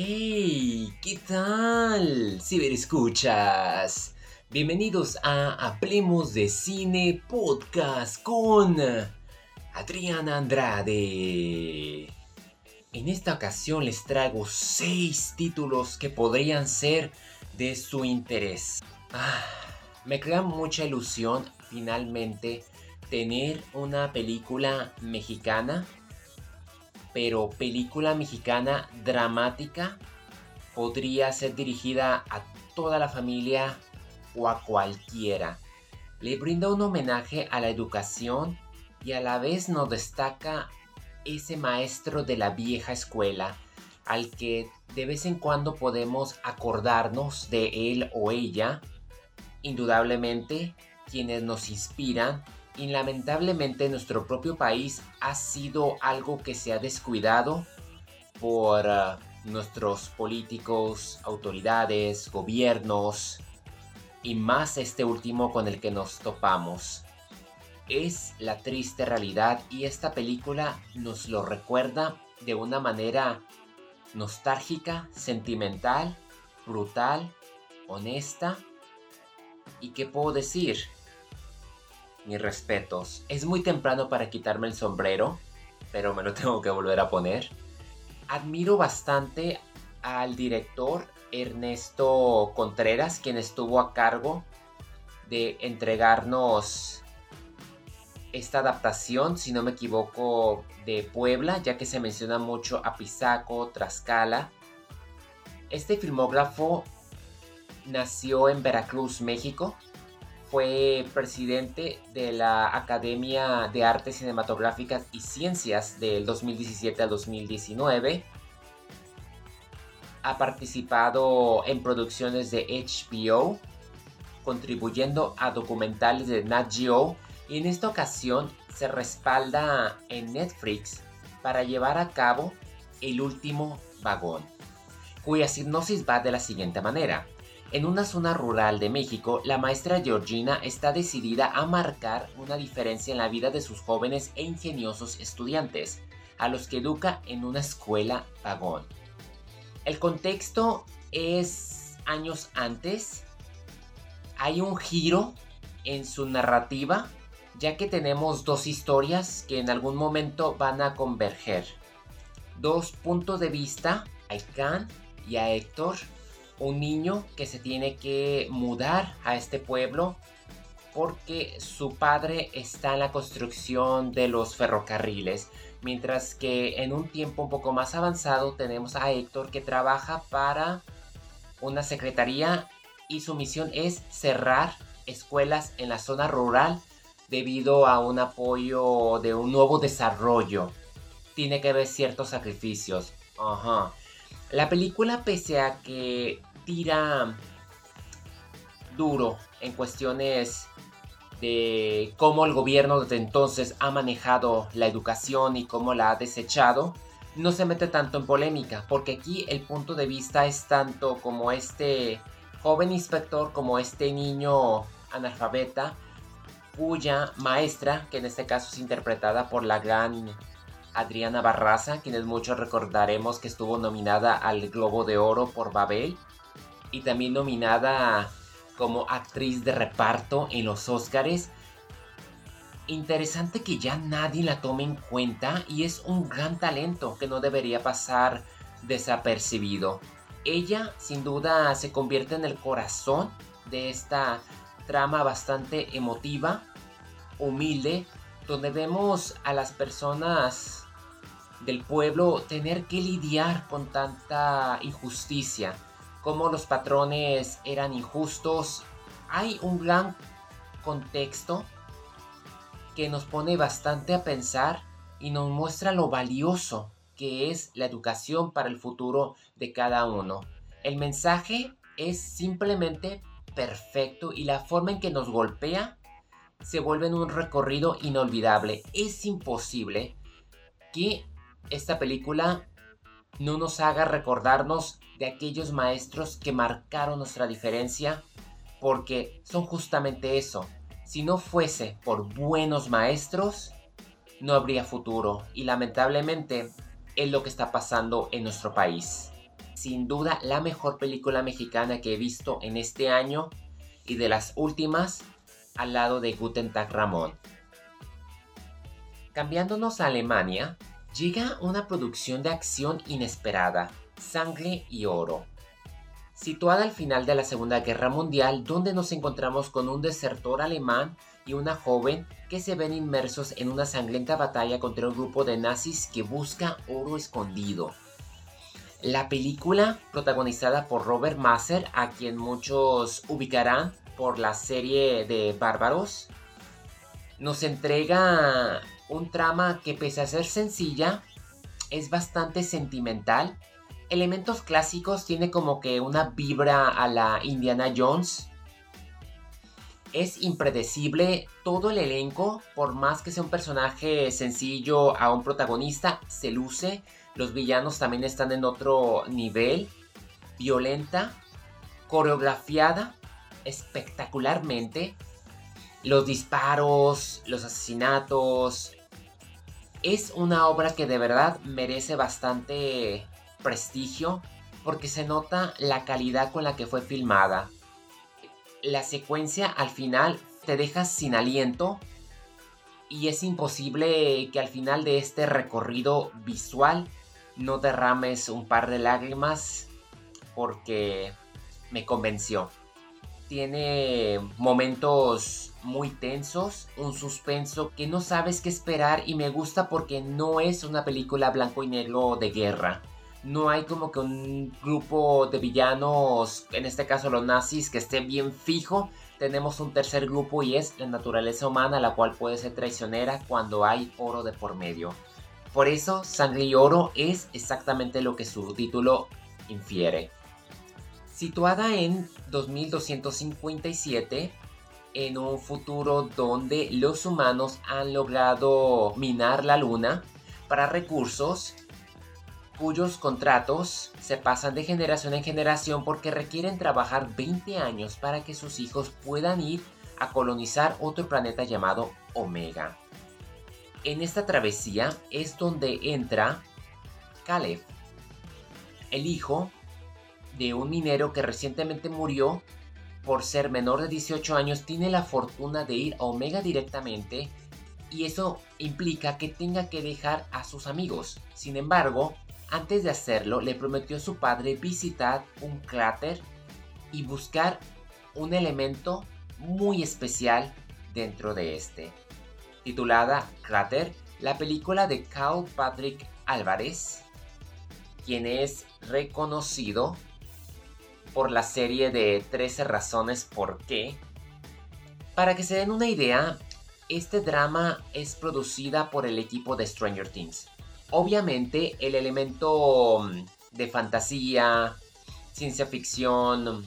¡Hey! ¿Qué tal? Ciberescuchas. Bienvenidos a Hablemos de Cine Podcast con Adriana Andrade. En esta ocasión les traigo 6 títulos que podrían ser de su interés. Ah, me crea mucha ilusión finalmente tener una película mexicana pero película mexicana dramática podría ser dirigida a toda la familia o a cualquiera. Le brinda un homenaje a la educación y a la vez nos destaca ese maestro de la vieja escuela al que de vez en cuando podemos acordarnos de él o ella. Indudablemente, quienes nos inspiran y lamentablemente nuestro propio país ha sido algo que se ha descuidado por eh, nuestros políticos, autoridades, gobiernos y más este último con el que nos topamos. Es la triste realidad y esta película nos lo recuerda de una manera nostálgica, sentimental, brutal, honesta. ¿Y qué puedo decir? Mis respetos. Es muy temprano para quitarme el sombrero, pero me lo tengo que volver a poner. Admiro bastante al director Ernesto Contreras, quien estuvo a cargo de entregarnos esta adaptación, si no me equivoco, de Puebla, ya que se menciona mucho a Pisaco, Tlaxcala. Este filmógrafo nació en Veracruz, México, fue presidente de la Academia de Artes Cinematográficas y Ciencias del 2017 al 2019. Ha participado en producciones de HBO, contribuyendo a documentales de Nat Geo y en esta ocasión se respalda en Netflix para llevar a cabo El último vagón, cuya sinopsis va de la siguiente manera. En una zona rural de México, la maestra Georgina está decidida a marcar una diferencia en la vida de sus jóvenes e ingeniosos estudiantes, a los que educa en una escuela vagón. El contexto es años antes. Hay un giro en su narrativa, ya que tenemos dos historias que en algún momento van a converger. Dos puntos de vista, a Ican y a Héctor, un niño que se tiene que mudar a este pueblo porque su padre está en la construcción de los ferrocarriles, mientras que en un tiempo un poco más avanzado tenemos a Héctor que trabaja para una secretaría y su misión es cerrar escuelas en la zona rural debido a un apoyo de un nuevo desarrollo. Tiene que haber ciertos sacrificios. La película, pese a que tira duro en cuestiones de cómo el gobierno desde entonces ha manejado la educación y cómo la ha desechado, no se mete tanto en polémica, porque aquí el punto de vista es tanto como este joven inspector, como este niño analfabeta, cuya maestra, que en este caso es interpretada por la gran Adriana Barraza, quienes muchos recordaremos que estuvo nominada al Globo de Oro por Babel, y también nominada como actriz de reparto en los Oscars. Interesante que ya nadie la tome en cuenta y es un gran talento que no debería pasar desapercibido. Ella sin duda se convierte en el corazón de esta trama bastante emotiva, humilde, donde vemos a las personas del pueblo tener que lidiar con tanta injusticia cómo los patrones eran injustos. Hay un gran contexto que nos pone bastante a pensar y nos muestra lo valioso que es la educación para el futuro de cada uno. El mensaje es simplemente perfecto y la forma en que nos golpea se vuelve en un recorrido inolvidable. Es imposible que esta película no nos haga recordarnos de aquellos maestros que marcaron nuestra diferencia, porque son justamente eso. Si no fuese por buenos maestros, no habría futuro y lamentablemente es lo que está pasando en nuestro país. Sin duda la mejor película mexicana que he visto en este año y de las últimas al lado de Guten Tag Ramón. Cambiándonos a Alemania, llega una producción de acción inesperada, Sangre y Oro. Situada al final de la Segunda Guerra Mundial, donde nos encontramos con un desertor alemán y una joven que se ven inmersos en una sangrienta batalla contra un grupo de nazis que busca oro escondido. La película, protagonizada por Robert Masser, a quien muchos ubicarán por la serie de Bárbaros, nos entrega un trama que pese a ser sencilla, es bastante sentimental. Elementos clásicos, tiene como que una vibra a la Indiana Jones. Es impredecible todo el elenco, por más que sea un personaje sencillo a un protagonista, se luce. Los villanos también están en otro nivel. Violenta, coreografiada espectacularmente. Los disparos, los asesinatos. Es una obra que de verdad merece bastante prestigio porque se nota la calidad con la que fue filmada. La secuencia al final te deja sin aliento y es imposible que al final de este recorrido visual no derrames un par de lágrimas porque me convenció. Tiene momentos muy tensos, un suspenso que no sabes qué esperar y me gusta porque no es una película blanco y negro de guerra. No hay como que un grupo de villanos, en este caso los nazis, que esté bien fijo. Tenemos un tercer grupo y es la naturaleza humana, la cual puede ser traicionera cuando hay oro de por medio. Por eso, Sangre y Oro es exactamente lo que su título infiere. Situada en 2257, en un futuro donde los humanos han logrado minar la luna para recursos cuyos contratos se pasan de generación en generación porque requieren trabajar 20 años para que sus hijos puedan ir a colonizar otro planeta llamado Omega. En esta travesía es donde entra Caleb, el hijo de un minero que recientemente murió por ser menor de 18 años, tiene la fortuna de ir a Omega directamente y eso implica que tenga que dejar a sus amigos. Sin embargo, antes de hacerlo, le prometió a su padre visitar un cráter y buscar un elemento muy especial dentro de este titulada Crater, la película de Carl Patrick Álvarez, quien es reconocido por la serie de 13 razones por qué. Para que se den una idea, este drama es producida por el equipo de Stranger Things. Obviamente el elemento mm, de fantasía, ciencia ficción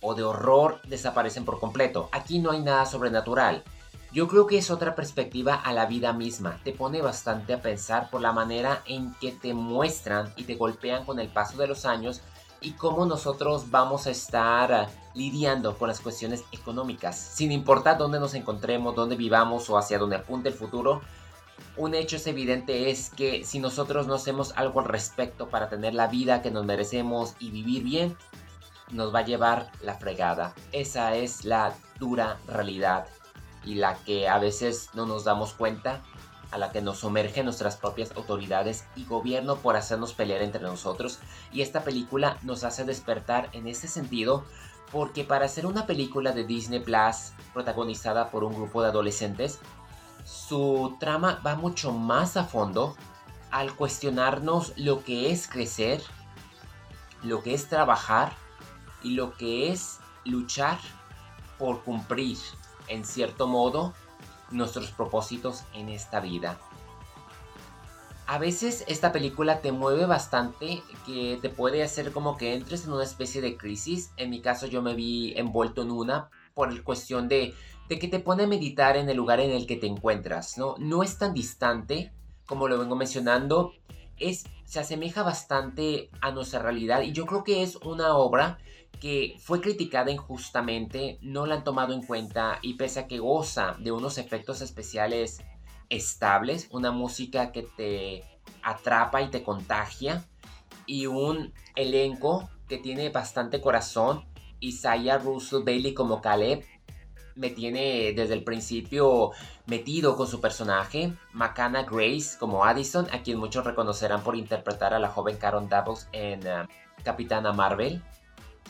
o de horror desaparecen por completo. Aquí no hay nada sobrenatural. Yo creo que es otra perspectiva a la vida misma. Te pone bastante a pensar por la manera en que te muestran y te golpean con el paso de los años y cómo nosotros vamos a estar ah, lidiando con las cuestiones económicas. Sin importar dónde nos encontremos, dónde vivamos o hacia dónde apunte el futuro, un hecho es evidente es que si nosotros no hacemos algo al respecto para tener la vida que nos merecemos y vivir bien, nos va a llevar la fregada. Esa es la dura realidad y la que a veces no nos damos cuenta, a la que nos sumergen nuestras propias autoridades y gobierno por hacernos pelear entre nosotros. Y esta película nos hace despertar en ese sentido porque para hacer una película de Disney Plus protagonizada por un grupo de adolescentes, su trama va mucho más a fondo al cuestionarnos lo que es crecer, lo que es trabajar y lo que es luchar por cumplir en cierto modo, nuestros propósitos en esta vida. A veces esta película te mueve bastante, que te puede hacer como que entres en una especie de crisis. En mi caso yo me vi envuelto en una por el cuestión de, de que te pone a meditar en el lugar en el que te encuentras, ¿no? No es tan distante como lo vengo mencionando, es, se asemeja bastante a nuestra realidad y yo creo que es una obra que fue criticada injustamente, no la han tomado en cuenta y pese a que goza de unos efectos especiales estables, una música que te atrapa y te contagia, y un elenco que tiene bastante corazón. Isaiah Russell Bailey como Caleb me tiene desde el principio metido con su personaje. Macana Grace como Addison, a quien muchos reconocerán por interpretar a la joven Karen Davos en uh, Capitana Marvel.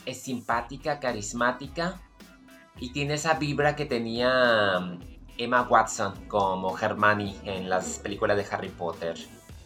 Es simpática, carismática y tiene esa vibra que tenía um, Emma Watson como Hermione en las películas de Harry Potter.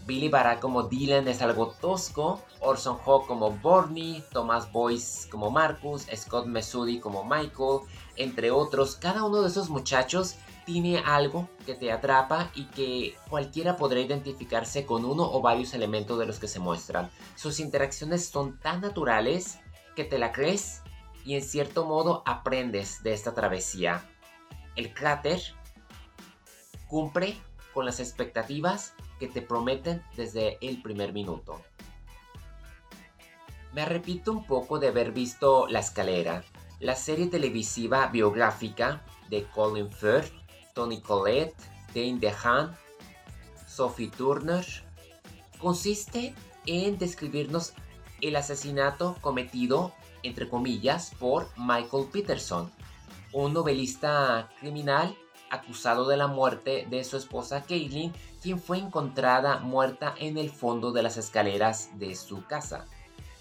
Billy Barra como Dylan es algo tosco, Orson Hawke como Borny, Thomas Boyce como Marcus, Scott Mesudi como Michael, entre otros. Cada uno de esos muchachos tiene algo que te atrapa y que cualquiera podrá identificarse con uno o varios elementos de los que se muestran. Sus interacciones son tan naturales que te la crees y en cierto modo aprendes de esta travesía. El cráter cumple con las expectativas que te prometen desde el primer minuto. Me repito un poco de haber visto La Escalera, la serie televisiva biográfica de Colin Firth, Tony Collette, Dane DeHaan, Sophie Turner. Consiste en describirnos el asesinato cometido, entre comillas, por Michael Peterson, un novelista criminal acusado de la muerte de su esposa Caitlin, quien fue encontrada muerta en el fondo de las escaleras de su casa.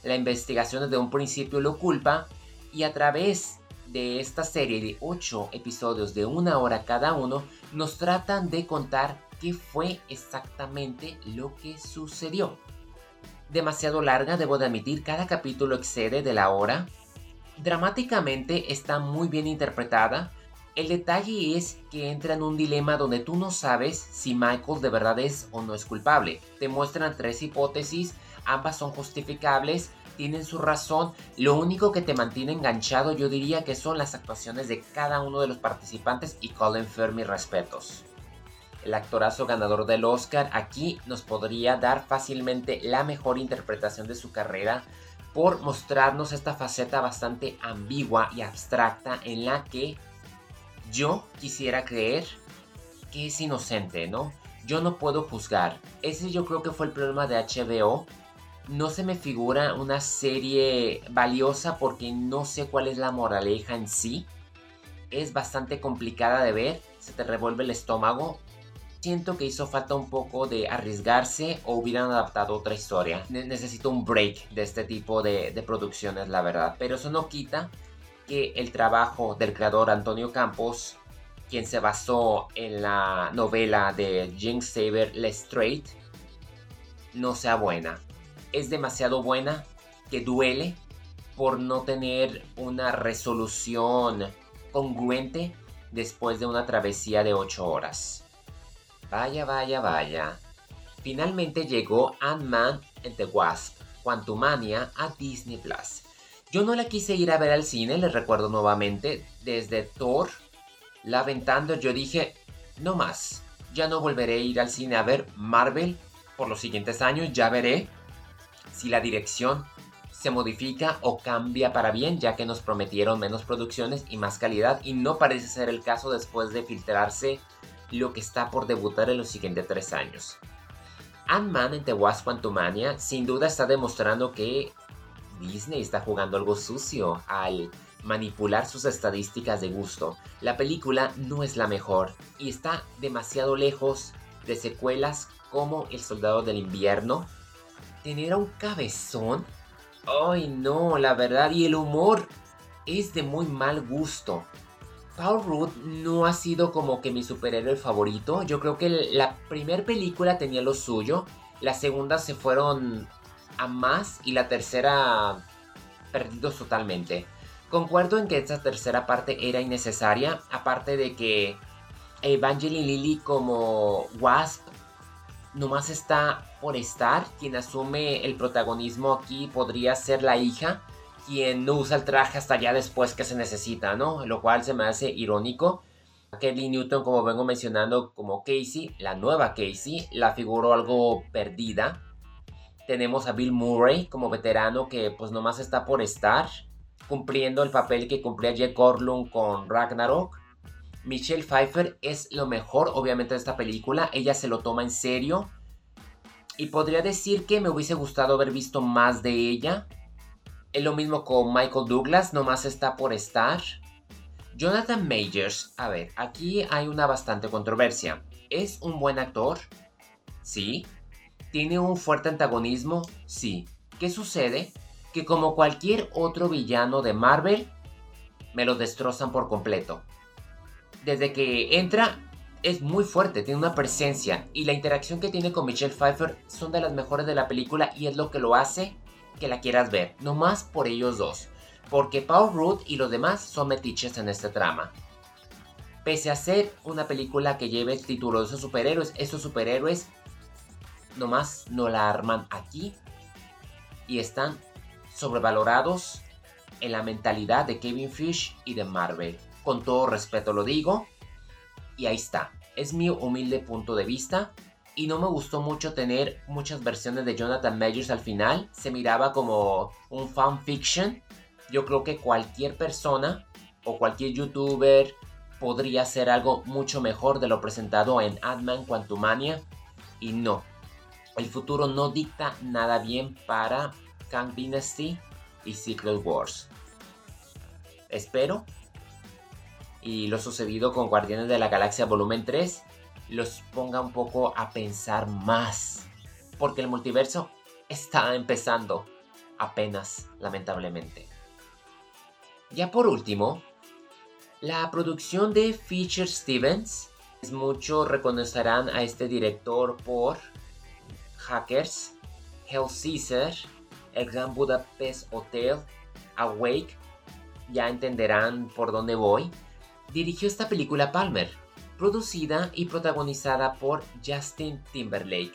La investigación desde un principio lo culpa y a través de esta serie de 8 episodios de una hora cada uno nos tratan de contar qué fue exactamente lo que sucedió. Demasiado larga, debo de admitir, cada capítulo excede de la hora. Dramáticamente está muy bien interpretada, el detalle es que entra en un dilema donde tú no sabes si Michael de verdad es o no es culpable. Te muestran tres hipótesis, ambas son justificables, tienen su razón. Lo único que te mantiene enganchado yo diría que son las actuaciones de cada uno de los participantes y Colin Firth mis respetos. El actorazo ganador del Oscar aquí nos podría dar fácilmente la mejor interpretación de su carrera por mostrarnos esta faceta bastante ambigua y abstracta en la que yo quisiera creer que es inocente, ¿no? Yo no puedo juzgar. Ese yo creo que fue el problema de HBO. No se me figura una serie valiosa porque no sé cuál es la moraleja en sí. Es bastante complicada de ver, se te revuelve el estómago. Siento que hizo falta un poco de arriesgarse o hubieran adaptado otra historia. necesito un break de este tipo de, de producciones, la verdad. Pero eso no quita que el trabajo del creador Antonio Campos, quien se basó en la novela de Jinx Saber Lestrade, no sea buena. Es demasiado buena que duele por no tener una resolución congruente después de una travesía de 8 horas. Vaya, vaya, vaya. Finalmente llegó Ant-Man and the Wasp, Quantumania a Disney Plus. Yo no la quise ir a ver al cine, les recuerdo nuevamente, desde Thor, La Thunder, yo dije, no más, ya no volveré a ir al cine a ver Marvel por los siguientes años, ya veré si la dirección se modifica o cambia para bien, ya que nos prometieron menos producciones y más calidad, y no parece ser el caso después de filtrarse lo que está por debutar en los siguientes tres años. Ant-Man en The Wasp Quantumania sin duda está demostrando que Disney está jugando algo sucio al manipular sus estadísticas de gusto. La película no es la mejor y está demasiado lejos de secuelas como El Soldado del Invierno. Tener a un cabezón. Ay no, la verdad. Y el humor es de muy mal gusto. Paul Rudd no ha sido como que mi superhéroe favorito. Yo creo que la primera película tenía lo suyo. La segunda se fueron más y la tercera perdidos totalmente. Concuerdo en que esta tercera parte era innecesaria, aparte de que Evangeline Lilly como Wasp nomás está por estar, quien asume el protagonismo aquí podría ser la hija, quien no usa el traje hasta ya después que se necesita, ¿no? Lo cual se me hace irónico. Kelly Newton, como vengo mencionando, como Casey, la nueva Casey, la figuró algo perdida tenemos a Bill Murray como veterano que pues nomás está por estar, cumpliendo el papel que cumplía Jack Orlund con Ragnarok. Michelle Pfeiffer es lo mejor obviamente de esta película, ella se lo toma en serio Y podría decir que me hubiese gustado haber visto más de ella. Es lo mismo con Michael Douglas, nomás está por estar. Jonathan Majors, a ver, aquí hay una bastante controversia. ¿Es un buen actor? Sí. ¿Tiene un fuerte antagonismo? Sí. ¿Qué sucede? Que como cualquier otro villano de Marvel, me lo destrozan por completo. Desde que entra, es muy fuerte, tiene una presencia y la interacción que tiene con Michelle Pfeiffer son de las mejores de la película y es lo que lo hace que la quieras ver, no más por ellos dos, porque Paul Rudd y los demás son metiches en esta trama. Pese a ser una película que lleve el título de esos superhéroes, esos superhéroes nomás no la arman aquí y están sobrevalorados en la mentalidad de Kevin Fish y de Marvel. Con todo respeto lo digo. Y ahí está. Es mi humilde punto de vista. Y no me gustó mucho tener muchas versiones de Jonathan Majors al final. Se miraba como un fanfiction. Yo creo que cualquier persona o cualquier youtuber podría hacer algo mucho mejor de lo presentado en Ant-Man Quantumania. Y no. El futuro no dicta nada bien para Kang Dynasty y Secret Wars. Espero. Y lo sucedido con Guardianes de la Galaxia Volumen 3 los ponga un poco a pensar más. Porque el multiverso está empezando apenas, lamentablemente. Ya por último, la producción de Feature Stevens. Muchos reconocerán a este director por Hackers, Hell Caesar, El Gran Budapest Hotel, Awake ya entenderán por dónde voy, dirigió esta película Palmer, producida y protagonizada por Justin Timberlake,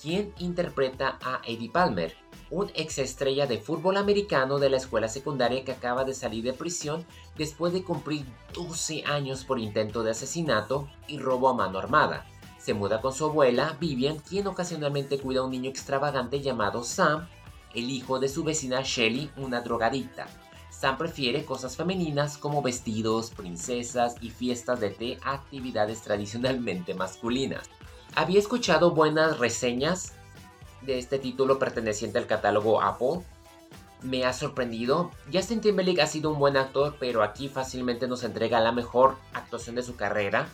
quien interpreta a Eddie Palmer, un ex estrella de fútbol americano de la escuela secundaria que acaba de salir de prisión después de cumplir 12 años por intento de asesinato y robo a mano armada. Se muda con su abuela, Vivian, quien ocasionalmente cuida a un niño extravagante llamado Sam, el hijo de su vecina Shelly, una drogadicta. Sam prefiere cosas femeninas como vestidos, princesas y fiestas de té actividades tradicionalmente masculinas. Había escuchado buenas reseñas de este título perteneciente al catálogo Apple. Me ha sorprendido. Justin Timberlake ha sido un buen actor, pero aquí fácilmente nos entrega la mejor actuación de su carrera.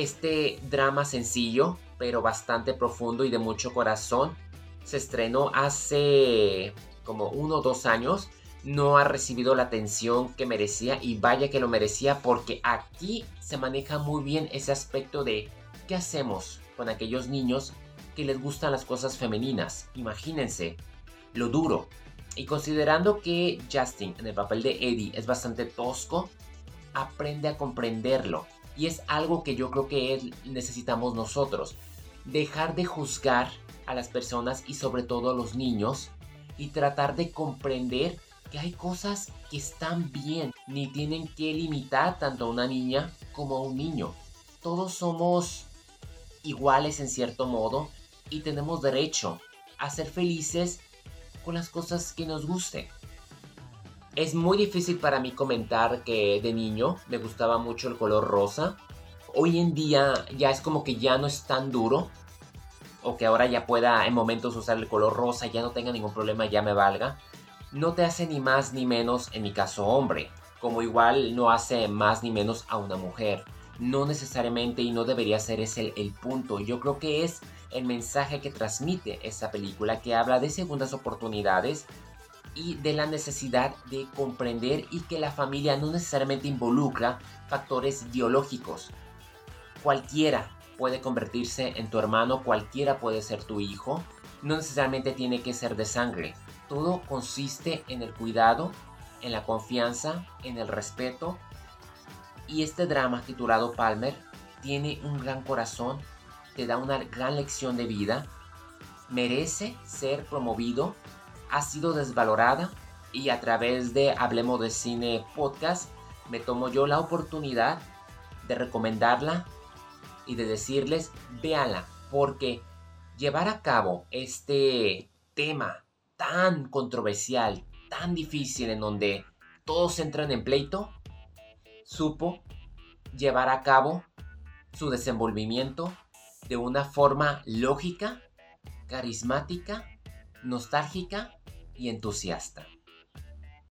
Este drama sencillo, pero bastante profundo y de mucho corazón, se estrenó hace como uno o dos años no ha recibido la atención que merecía y vaya que lo merecía porque aquí se maneja muy bien ese aspecto de qué hacemos con aquellos niños que les gustan las cosas femeninas. Imagínense lo duro. Y considerando que Justin en el papel de Eddie es bastante tosco, aprende a comprenderlo. Y es algo que yo creo que necesitamos nosotros. Dejar de juzgar a las personas y sobre todo a los niños y tratar de comprender que hay cosas que están bien, ni tienen que limitar tanto a una niña como a un niño. Todos somos iguales en cierto modo y tenemos derecho a ser felices con las cosas que nos gusten. Es muy difícil para mí comentar que de niño me gustaba mucho el color rosa. Hoy en día ya es como que ya no es tan duro. O que ahora ya pueda en momentos usar el color rosa, ya no tenga ningún problema, ya me valga no te hace ni más ni menos, en mi caso, hombre, como igual no hace más ni menos a una mujer. No necesariamente y no debería ser ese el, punto. Yo creo que es el mensaje que transmite esa película que habla de segundas oportunidades y de la necesidad de comprender y que la familia no necesariamente involucra factores biológicos. Cualquiera puede convertirse en tu hermano, cualquiera puede ser tu hijo, no necesariamente tiene que ser de sangre. Todo consiste en el cuidado, en la confianza, en el respeto. Y este drama titulado Palmer tiene un gran corazón, te da una gran lección de vida, merece ser promovido, ha sido desvalorada y a través de Hablemos de Cine Podcast me tomo yo la oportunidad de recomendarla y de decirles, véanla, porque llevar a cabo este tema tan controversial, tan difícil en donde todos entran en pleito, supo llevar a cabo su desenvolvimiento de una forma lógica, carismática, nostálgica y entusiasta.